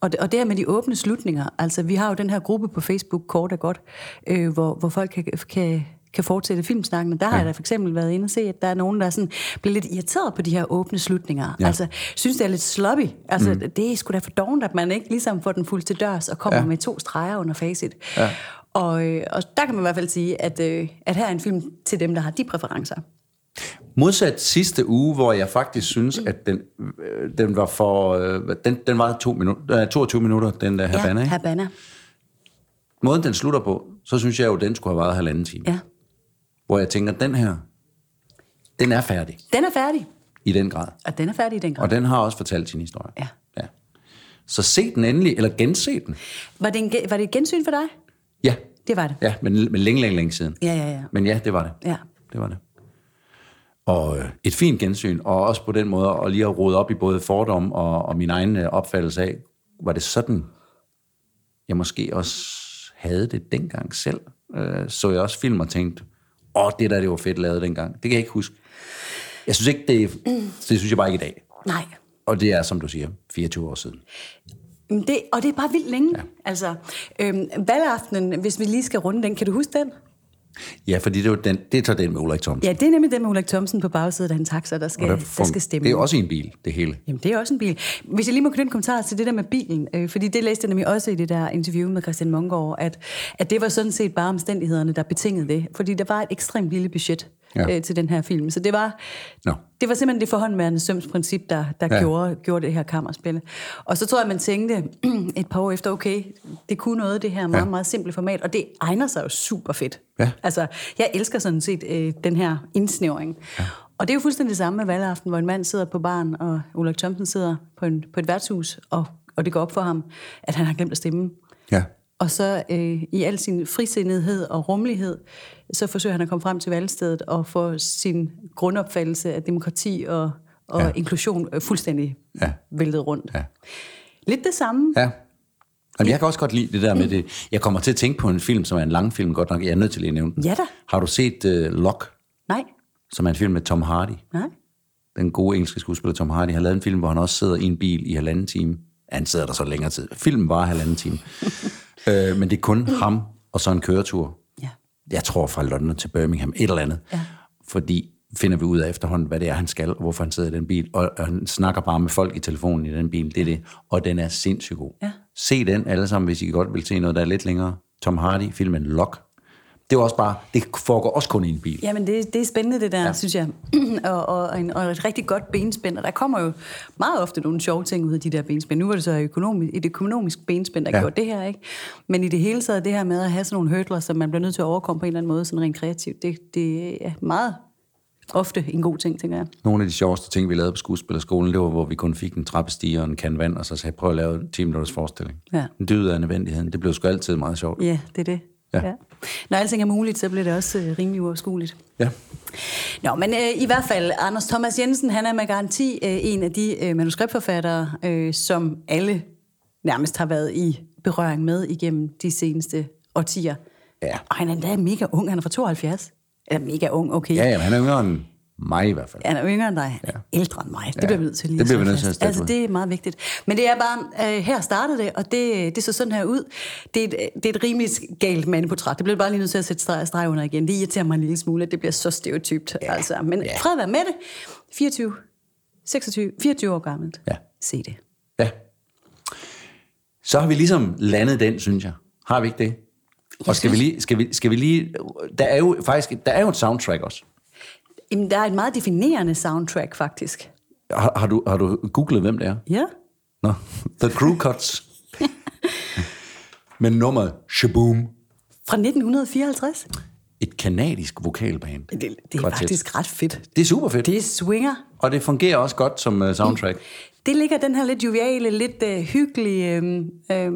Og, og det her med de åbne slutninger, altså vi har jo den her gruppe på Facebook, kort og godt, øh, hvor, hvor folk kan, kan, kan fortsætte filmsnakken. Der har jeg da for eksempel været inde og se, at der er nogen, der sådan bliver lidt irriteret på de her åbne slutninger. Ja. Altså synes, det er lidt sloppy. Altså mm. det er sgu da for dovent, at man ikke ligesom får den fuldt til dørs og kommer Ja. med to streger under facit. Ja. Og, øh, og der kan man i hvert fald sige, at, øh, at her er en film til dem, der har de præferencer. Modsat sidste uge, hvor jeg faktisk synes, at den, øh, den var for... Den, den var to minutter, øh, 22 minutter, den der Havana. ja, Habana. Måden, den slutter på, så synes jeg jo, den skulle have varet halvanden time. Ja. Hvor jeg tænker, den her, den er færdig Den er færdig. i den grad. Og den er færdig i den grad. Og den har også fortalt sin historie. Ja. ja. Så se den endelig, eller gense den. Var det, en, var det et gensyn for dig? Ja, Det var det. ja men, men længe, længe, længe siden. Ja, ja, ja. Men ja, det var det. Ja. Det var det. Og øh, et fint gensyn, og også på den måde at lige at rode op i både fordom og, og min egen øh, opfattelse af, var det sådan, jeg måske også havde det dengang selv. Øh, så jeg også film og tænkte, åh, det der, det var fedt lavet dengang. Det kan jeg ikke huske. Jeg synes ikke, det, det synes jeg bare ikke i dag. Nej. Og det er, som du siger, 24 år siden. Det, og det er bare vildt længe. Ja. Altså, øhm, valgaftenen, hvis vi lige skal runde den, kan du huske den? Ja, fordi det er, jo den, det tager den med Ulrik Thomsen. Ja, det er nemlig den med Ulrik Thomsen på bagsædet af en taxa, der skal, der, får- skal stemme. Det er også en bil, det hele. Jamen, det er også en bil. Hvis jeg lige må knytte en kommentar til det der med bilen, øh, fordi det læste jeg nemlig også i det der interview med Christian Munggaard, at, at det var sådan set bare omstændighederne, der betingede det. Fordi der var et ekstremt lille budget ja. Øh, til den her film. Så det var, Nå. det var simpelthen det forhåndværende sømsprincip, der, der ja. Gjorde, gjorde det her kammerspil. Og så tror jeg, man tænkte et par år efter, okay, det kunne noget, det her meget, ja. Meget simple format, og det egner sig jo super fedt. Ja. Altså, jeg elsker sådan set øh, den her indsnævring. Ja. Og det er jo fuldstændig det samme med valgaften, hvor en mand sidder på baren, og Ulrik Thomsen sidder på, en, på et værtshus, og, og det går op for ham, at han har glemt at stemme. Ja. Og så øh, i al sin frisindighed og rummelighed, så forsøger han at komme frem til valgstedet og få sin grundopfattelse af demokrati og, og ja. Inklusion øh, fuldstændig ja. Væltet rundt. Ja. Lidt det samme. Ja. Jamen, jeg kan også godt lide det der med det. Jeg kommer til at tænke på en film, som er en lang film, godt nok. Jeg er nødt til lige at nævne den. Ja da. Har du set uh, Lock, Nej, som er en film med Tom Hardy? nej. Den gode engelske skuespiller Tom Hardy har lavet en film, hvor han også sidder i en bil i halvanden time. Han sidder der så længere tid. Filmen var halvanden time. øh, men det er kun ham og så en køretur. Jeg tror fra London til Birmingham, et eller andet. Ja. Fordi finder vi ud af efterhånden, hvad det er, han skal, og hvorfor han sidder i den bil. Og, og han snakker bare med folk i telefonen i den bil. Det er det. Og den er sindssygt god. Ja. Se den alle sammen, hvis I godt vil se noget, der er lidt længere. Tom Hardy, filmen Lock. Det er også bare, det foregår også kun i en bil. Jamen, det, det er spændende, det der, ja. synes jeg. og, og, en, og et rigtig godt benspænd. Og der kommer jo meget ofte nogle sjove ting ud af de der benspænd. Nu var det så økonomisk, et økonomisk benspænd, der ja. Gjorde det her, ikke? Men i det hele taget, det her med at have sådan nogle hurdler, som man bliver nødt til at overkomme på en eller anden måde, sådan rent kreativt, det, det er meget ofte en god ting, tænker jeg. Nogle af de sjoveste ting, vi lavede på skuespillerskolen, det var, hvor vi kun fik en trappestige og en kan vand, og så sagde prøv at lave en 10 minutters forestilling. Ja. En dyd af nødvendigheden. Det blev sgu altid meget sjovt. Ja, det er det. Ja. Ja. Når alting er muligt, så bliver det også øh, rimelig uoverskueligt. Ja. Nå, men øh, i hvert fald, Anders Thomas Jensen, han er med garanti øh, en af de øh, manuskriptforfattere, øh, som alle nærmest har været i berøring med igennem de seneste årtier. Ja. Og han er endda mega ung, han er fra 72. Eller mega ung, okay. Ja, jamen, han er yngre end mig i hvert fald. Han er yngre end dig. Han er ældre end mig. Det Ja. bliver vi nødt til lige Det bliver vi nødt til at Altså, det er meget vigtigt. Men det er bare, øh, her startede det, og det, det så sådan her ud. Det er, et, det er et rimelig galt mandeportræt. Det bliver bare lige nødt til at sætte streg, streg under igen. Det irriterer mig en lille smule, at det bliver så stereotypt. Ja. Altså. Men Ja. fred være med det. 24, 26, 24 år gammelt. Ja. Se det. Ja. Så har vi ligesom landet den, synes jeg. Har vi ikke det? Og skal vi, lige, skal, vi, skal vi lige... Der er jo faktisk der er jo et soundtrack også. Jamen, der er et meget definerende soundtrack, faktisk. Har, har, du, har du googlet, hvem det er? Ja. Nå, The Crew Cuts. Men nummeret Shaboom. Fra 1954. Et kanadisk vokalband. Det, det er Kvartet. faktisk ret fedt. Det er super fedt. Det er swinger. Og det fungerer også godt som uh, soundtrack. Det ligger den her lidt joviale, lidt øh, hyggelige, øh, øh,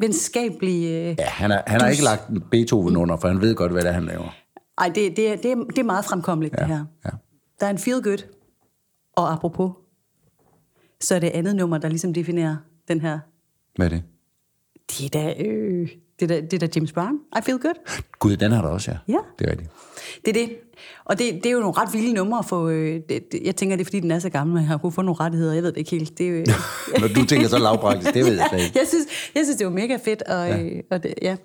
venskabelige... Øh. Ja, han har, han har ikke lagt Beethoven under, for han ved godt, hvad det er, han laver. Ej, det, det, er, det, er, det er meget fremkommeligt, ja, det her. ja. Der er en feel good. Og apropos, så er det andet nummer, der ligesom definerer den her... Hvad er det? Det er da, øh, det er da, det er da James Brown. I feel good. Gud, den har der også, ja. Ja. Det er rigtigt. Det er det. Og det, det er jo nogle ret vilde numre at få... Øh, det, det, jeg tænker, det er fordi, den er så gammel, man har kunnet få nogle rettigheder. Jeg ved det ikke helt. Det er jo, Når du tænker så lavpraktisk, det ved jeg ikke. jeg, synes, jeg synes, det var mega fedt. Og, ja. og det, ja.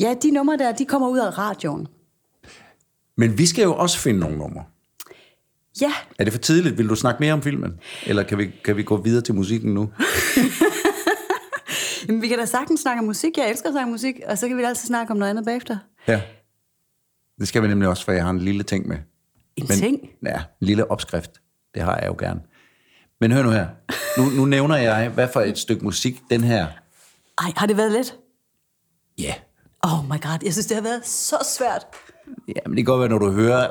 ja, de numre der, de kommer ud af radioen. Men vi skal jo også finde nogle numre. Ja, Er det for tidligt? Vil du snakke mere om filmen? Eller kan vi, kan vi gå videre til musikken nu? men vi kan da sagtens snakke om musik. Jeg elsker at snakke om musik, og så kan vi da altid snakke om noget andet bagefter. Ja. Det skal vi nemlig også, for jeg har en lille ting med. En ting? Ja, en lille opskrift. Det har jeg jo gerne. Men hør nu her. Nu, nu nævner jeg, hvad for et stykke musik den her... Ej, har det været let? Ja. Oh my god, jeg synes, det har været så svært. Ja, men det kan godt være, når du hører,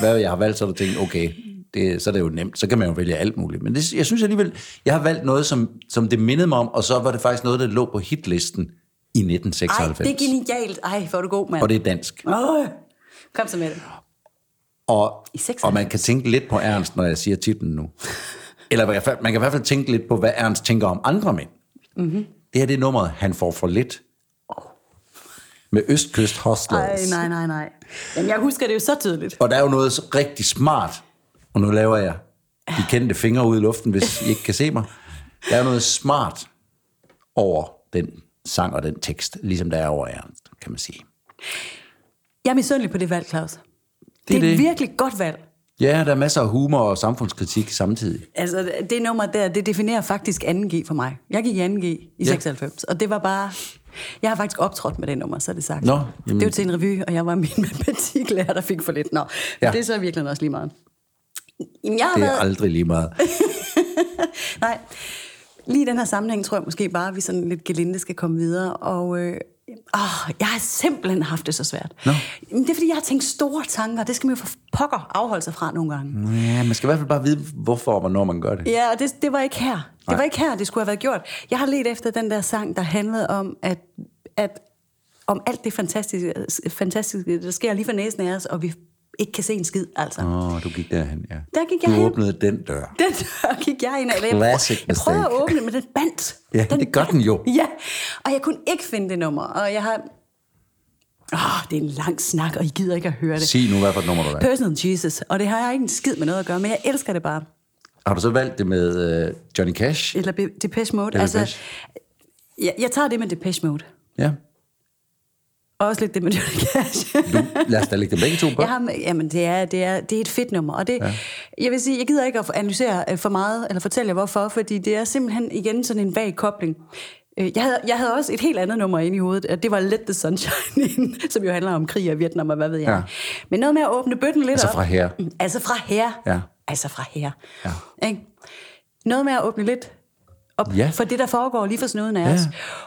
hvad jeg har valgt, så har du tænkt, okay, det, så er det jo nemt. Så kan man jo vælge alt muligt. Men det, jeg synes alligevel, jeg har valgt noget, som, som det mindede mig om, og så var det faktisk noget, der lå på hitlisten i Ej, 1996. det er genialt. Ej, hvor er du god, mand. Og det er dansk. Oh, kom så med det. Og, I 96. og man kan tænke lidt på Ernst, når jeg siger titlen nu. Eller man kan i hvert fald tænke lidt på, hvad Ernst tænker om andre mænd. Mm-hmm. Det her det er nummeret, han får for lidt. Med Østkyst Hostlers. Ej, nej, nej, nej. Jamen, jeg husker det jo så tydeligt. Og der er jo noget rigtig smart, og nu laver jeg de kendte fingre ud i luften, hvis I ikke kan se mig. Der er noget smart over den sang og den tekst, ligesom der er over Ernst, kan man sige. Jeg er misundelig på det valg, Claus. Det, Det er det et virkelig godt valg. Ja, der er masser af humor og samfundskritik samtidig. Altså, det nummer der, det definerer faktisk 2G for mig. Jeg gik i 2G i Ja. 96, og det var bare... Jeg har faktisk optrådt med det nummer, så er det sagt. Nå, jamen. Det var til en revy, og jeg var min matematiklærer, der fik for lidt. Nå. Ja. det er så virkelig også lige meget. Jamen, jeg har Det er været... aldrig lige meget. Nej, lige i den her sammenhæng tror jeg måske bare, at vi sådan lidt gelinde skal komme videre. Og øh, åh, jeg har simpelthen haft det så svært. Men Det er fordi, jeg har tænkt store tanker. Det skal man jo for pokker afholde sig fra nogle gange. Ja, man skal i hvert fald bare vide, hvorfor og hvornår man gør det. Ja, og det, det var ikke her. Det Nej. var ikke her, det skulle have været gjort. Jeg har let efter den der sang, der handlede om, at, at om alt det fantastiske, fantastiske, der sker lige for næsen af os, og vi ikke kan se en skid, altså. Åh, oh, du gik derhen, ja. Der gik jeg du hen. åbnede den dør. Den dør gik jeg ind af. Jeg, Classic jeg prøvede at åbne, men den bandt. Ja, den det gør den jo. Ja, og jeg kunne ikke finde det nummer. Og jeg har... Åh, det er en lang snak, og I gider ikke at høre det. Sig nu, hvad for et nummer du er. Personal Jesus, og det har jeg ikke en skid med noget at gøre, men jeg elsker det bare. Har du så valgt det med uh, Johnny Cash? Eller Depeche Mode. Eller altså, Depeche. jeg, jeg tager det med Depeche Mode. Ja. Og også lidt det med Johnny Cash. Du, lad os da lægge dem begge to på. Jeg har, jamen, det er, det, er, det er et fedt nummer, og det, ja. jeg vil sige, jeg gider ikke at analysere øh, for meget, eller fortælle jer hvorfor, fordi det er simpelthen igen sådan en vag kobling. Øh, Jeg havde, jeg havde også et helt andet nummer inde i hovedet, og det var Let the Sunshine In, som jo handler om krig og Vietnam og hvad ved jeg. Ja. Men noget med at åbne bøtten lidt Altså op. fra her. Mm, Altså fra her. Ja. Altså fra her. Ja. Ikke? Noget med at åbne lidt op Ja. for det, der foregår lige for snuden af Ja. os.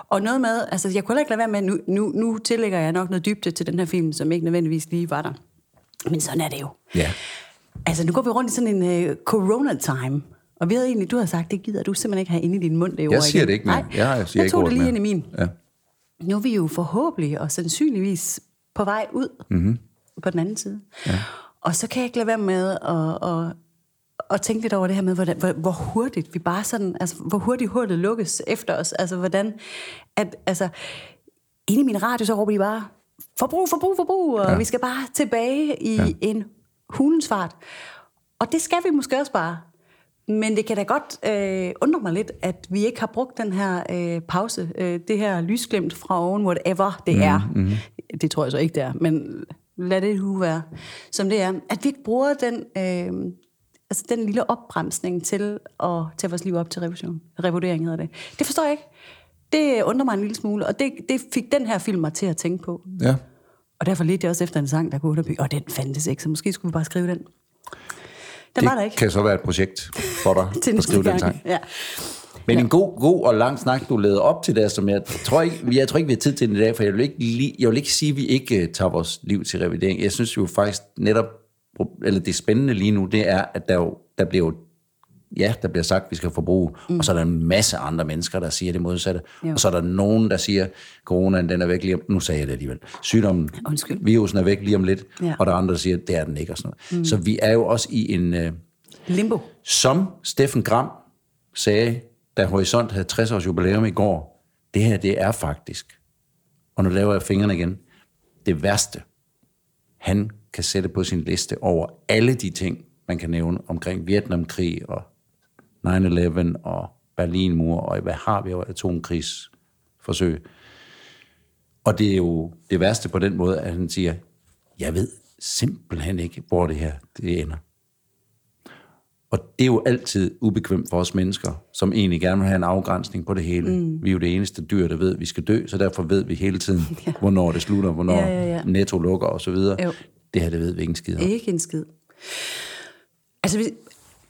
Og noget med, altså jeg kunne ikke lade være med, nu, nu, nu tillægger jeg nok noget dybde til den her film, som ikke nødvendigvis lige var der. Men sådan er det jo. Ja. Altså nu går vi rundt i sådan en uh, corona-time. Og vi havde egentlig, du havde sagt, det gider du simpelthen ikke have inde i din mund. Det Jeg siger igen. det ikke mere. Nej, Jeg siger jeg ikke tog det lige mere. ind i min. Ja. Nu er vi jo forhåbentlig og sandsynligvis på vej ud mm-hmm. på den anden side. Ja. Og så kan jeg ikke lade være med at, at, at tænke lidt over det her med, hvordan, hvor, hvor hurtigt vi bare sådan, altså hvor hurtigt hullet lukkes efter os. Altså hvordan, at, altså inde i min radio, så råber de bare, forbrug, forbrug, forbrug, og ja. vi skal bare tilbage i ja. en hulens fart. Og det skal vi måske også bare. Men det kan da godt øh, undre mig lidt, at vi ikke har brugt den her øh, pause, øh, det her lysglimt fra oven, whatever det er. Mm, mm. Det tror jeg så ikke, det er, men lad det nu være, som det er. At vi ikke bruger den, øh, altså den lille opbremsning til at tage vores liv op til revision. Revurdering hedder det. Det forstår jeg ikke. Det undrer mig en lille smule, og det, det fik den her film mig til at tænke på. ja. Og derfor lidt jeg også efter en sang, der kunne underbygge, og den fandtes ikke, så måske skulle vi bare skrive den. Den var der Det ikke. kan så være et projekt for dig til at skrive den sang. Ja. Men en god, god og lang snak, du lavede op til det, som jeg tror ikke, jeg tror ikke, vi har tid til den i dag, for jeg vil ikke, jeg vil ikke sige, at vi ikke øh, tager vores liv til revidering. Jeg synes jo faktisk netop, eller det spændende lige nu, det er, at der, jo, der bliver jo ja, der bliver sagt, at vi skal forbruge, mm. og så er der en masse andre mennesker, der siger det modsatte. Jo. Og så er der nogen, der siger, coronaen den er væk lige om, nu sagde jeg det alligevel, sygdommen, Undskyld. virusen er væk lige om lidt, Ja. og der er andre, der siger, det er den ikke, og sådan noget. Mm. Så vi er jo også i en, øh, Limbo. som Steffen Gram sagde, da Horisont havde 60 års jubilæum i går, det her, det er faktisk, og nu laver jeg fingrene igen, det værste, han kan sætte på sin liste over alle de ting, man kan nævne omkring Vietnamkrig og 9-11 og Berlinmur, og hvad har vi af atomkrigsforsøg. Og det er jo det værste på den måde, at han siger, jeg ved simpelthen ikke, hvor det her det ender. Og det er jo altid ubekvemt for os mennesker, som egentlig gerne vil have en afgrænsning på det hele. Mm. Vi er jo det eneste dyr, der ved, at vi skal dø, så derfor ved vi hele tiden, ja. hvornår det slutter, hvornår Ja, ja, ja. netto lukker. Jo. Det her, det ved vi ikke en skid om. Ikke en skid. Altså, hvis,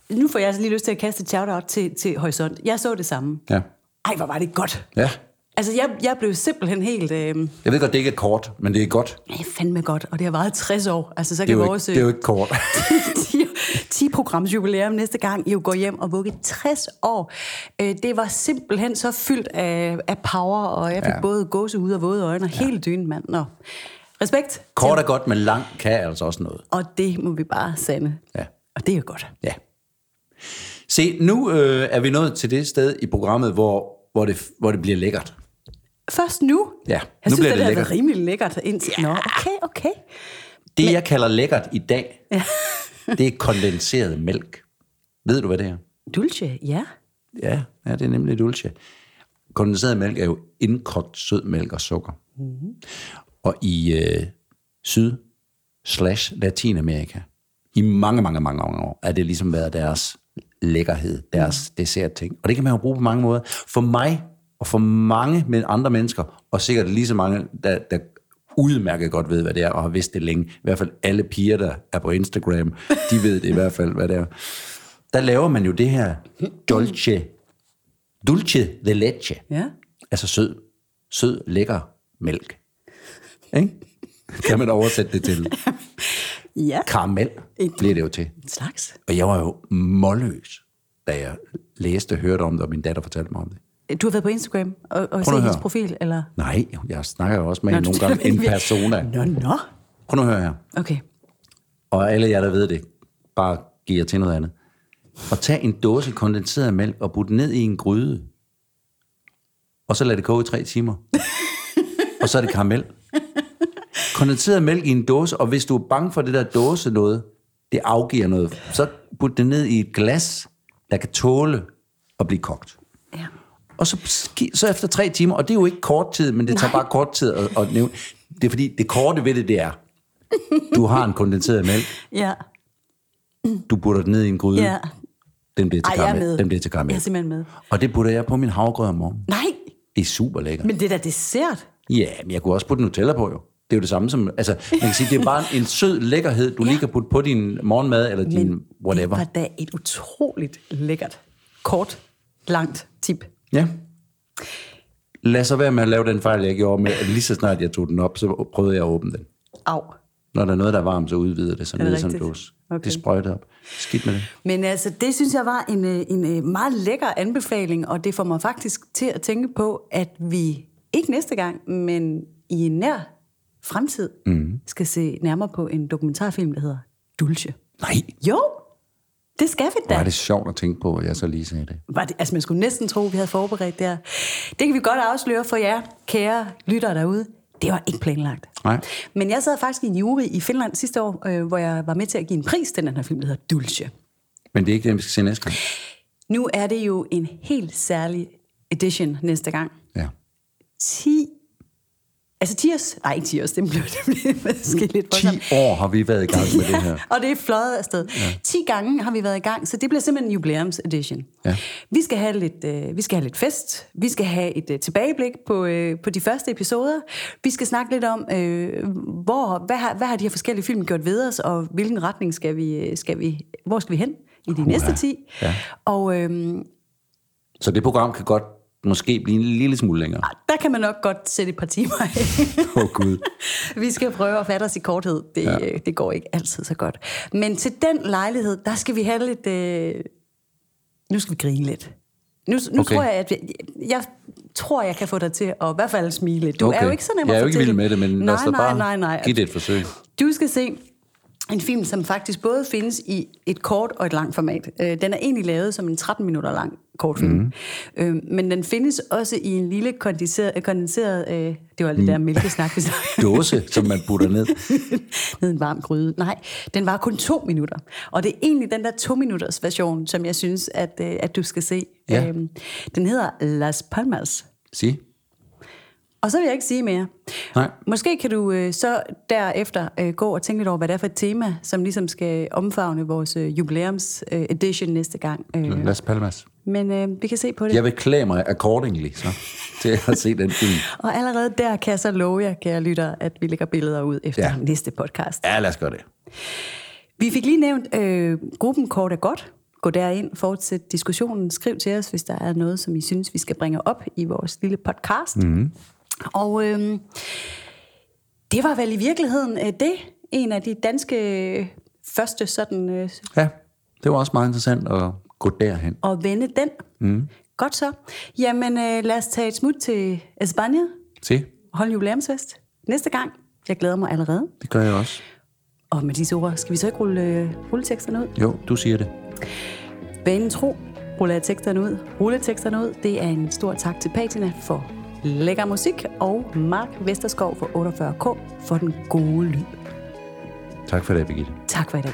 nu får jeg altså lige lyst til at kaste et shout-out til, til Horisont. Jeg så det samme. Ja. Ej, hvor var det godt. ja. Altså, jeg, jeg blev simpelthen helt... Øh, Jeg ved godt, det ikke er kort, men det er godt. det er fandme godt, og det har varet 60 år. Altså, så Det er kan vores... ikke, det er jo ikke kort. 10, 10 programs jubilæum næste gang, jo går hjem og vugge 60 år. Øh, det var simpelthen så fyldt af, af power, og jeg fik ja. Både gåsehud og våde øjne, og ja. hele dynen, mand. Nå. Respekt. Kort er godt, men lang kan altså også noget. Og det må vi bare sande. Ja. Og det er jo godt. Ja. Se, nu øh, er vi nået til det sted i programmet, hvor, hvor, det, hvor det bliver lækkert. Først nu? Ja, jeg nu synes, bliver det, det lækkert. været rimelig lækkert indtil... Ja. Nå, okay, okay. Det, jeg kalder lækkert i dag, det er kondenseret mælk. Ved du, hvad det er? Dulce, ja. Ja, ja det er nemlig dulce. Kondenseret mælk er jo indkogt sød mælk og sukker. Mm-hmm. Og i øh, Syd slash Latinamerika, i mange, mange, mange år, er det ligesom været deres lækkerhed, deres mm. dessertting. Og det kan man jo bruge på mange måder. For mig Og for mange med andre mennesker, og sikkert lige så mange, der, der udmærket godt ved, hvad det er, og har vidst det længe. I hvert fald alle piger, der er på Instagram, de ved det i hvert fald, hvad det er. Der laver man jo det her dolce, dulce de leche. Ja. Altså sød, sød, lækker mælk. Ikke? Kan man oversætte det til Ja, karamel, bliver det jo til. en slags. Og jeg var jo målløs, da jeg læste og hørte om det, og min datter fortalte mig om det. Du har været på Instagram og, og set hendes profil, eller? Nej, jeg snakker jo også med hende nogle gange en persona. Nå, nå. Prøv nu at høre her. Okay. Og alle jer, der ved det, bare giver til noget andet. Og tag en dåse kondenseret mælk og putte den ned i en gryde. Og så lad det koge i tre timer. og så er det karamel. Kondenseret mælk i en dåse, og hvis du er bange for det der dåse noget, det afgiver noget, så put det ned i et glas, der kan tåle at blive kogt. Ja. Og så, så efter tre timer, og det er jo ikke kort tid, men det tager bare kort tid at, at nævne. Det er fordi, det korte ved det, det er, du har en kondenseret mælk, Ja. du putter den ned i en gryde, Ja. den bliver til Ej, karamel. Den bliver til karamel. Jeg er simpelthen med. Og det putter jeg på min havregrød om morgenen. Nej, Det er super lækkert. men det er da dessert. Ja, men jeg kunne også putte Nutella på jo. Det er jo det samme som, altså, man kan sige, det er bare en sød lækkerhed, du lige kan putte på din morgenmad, eller din Men whatever. det var da et utroligt lækkert, kort, langt tip. Ja. Lad så være med at lave den fejl, jeg gjorde med, at lige så snart jeg tog den op, så prøvede jeg at åbne den. Au. Når der er noget, der er varmt, så udvider det sig ned rigtigt? dåse. Okay. Det sprøjter op. Skidt med det. Men altså, det synes jeg var en, øh, en øh, meget lækker anbefaling, og det får mig faktisk til at tænke på, at vi ikke næste gang, men i en nær fremtid, mm. skal se nærmere på en dokumentarfilm, der hedder Dulce. Nej, Jo, det skal vi da. er det sjovt at tænke på, at jeg så lige sagde det. Var det, altså man skulle næsten tro, at vi havde forberedt det her. Det kan vi godt afsløre for jer, kære lyttere derude. Det var ikke planlagt. Nej. Men jeg sad faktisk i en jury i Finland sidste år, øh, hvor jeg var med til at give en pris til den her film, der hedder Dulce. Men det er ikke det, vi skal se næste gang. Nu er det jo en helt særlig edition næste gang. Ja. 10... Altså 10 års... Nej, ikke 10 års, det blev, det blev måske lidt 10 voldsomt. år har vi været i gang med det her. Og det er fløjet afsted. Ja. 10 gange har vi været i gang, så det bliver simpelthen en jubilæums edition. Ja. Vi, skal have lidt, øh, vi skal have lidt fest. Vi skal have et øh, tilbageblik på, øh, på de første episoder. Vi skal snakke lidt om, øh, hvor, hvad, har, hvad har de her forskellige film gjort ved os, og hvilken retning skal vi, øh, skal vi, hvor skal vi hen i de næste 10. Ja. Og øh, Så det program kan godt måske blive en lille smule længere. der kan man nok godt sætte et par timer af. Åh oh, Gud. Vi skal prøve at fatte os i korthed. Det, ja. det går ikke altid så godt. Men til den lejlighed, der skal vi have lidt... Øh... Nu skal vi grine lidt. Nu, nu Okay. tror jeg, at jeg, jeg tror, jeg kan få dig til at i hvert fald smile. Du Okay. er jo ikke så nem Jeg at er jo ikke vild med det, men lad nej, os da bare nej, nej. give det et forsøg. Du skal se en film, som faktisk både findes i et kort og et langt format. Øh, Den er egentlig lavet som en 13 minutter lang kortfilm. Mm. Øh, men den findes også i en lille kondenseret... kondenseret øh, det var lidt Mm. der mælkesnak, vi Dåse, som man putter ned. ned en varm gryde. Nej, den var kun to minutter. Og det er egentlig den der to minutters version, som jeg synes, at, øh, at du skal se. Ja. Øhm, den hedder Las Palmas. Sig. Og så vil jeg ikke sige mere. Nej. Måske kan du øh, så derefter øh, gå og tænke lidt over, hvad det er for et tema, som ligesom skal omfavne vores øh, jubilæums øh, næste gang. Øh, Las Palmas. men øh, vi kan se på det. Jeg vil klæde mig accordingly, så, til at se den film. Og allerede der kan jeg så love jer, kære lytter, at vi lægger billeder ud efter ja. næste podcast. Ja, lad os gøre det. Vi fik lige nævnt øh, gruppen Kort er godt. Gå derind, fortsæt diskussionen, skriv til os, hvis der er noget, som I synes, vi skal bringe op i vores lille podcast. Mm. Og øh, det var vel i virkeligheden øh, det, en af de danske øh, første sådan øh, Ja, det var også meget interessant at gå derhen. at vende den. Mm. Godt så. Jamen øh, lad os tage et smut til Espanja. Se, Hold jubilæumsfest næste gang. Jeg glæder mig allerede. det gør jeg også. Og med disse ord, skal vi så ikke rulle øh, rulleteksterne ud? Jo, du siger det. Banen tro, ruller jeg teksterne ud. Rulleteksterne ud, det er en stor tak til Patina for lækker musik, og Mark Vesterskov for 48K for den gode lyd. Tak for det, Birgitte. Tak for i dag.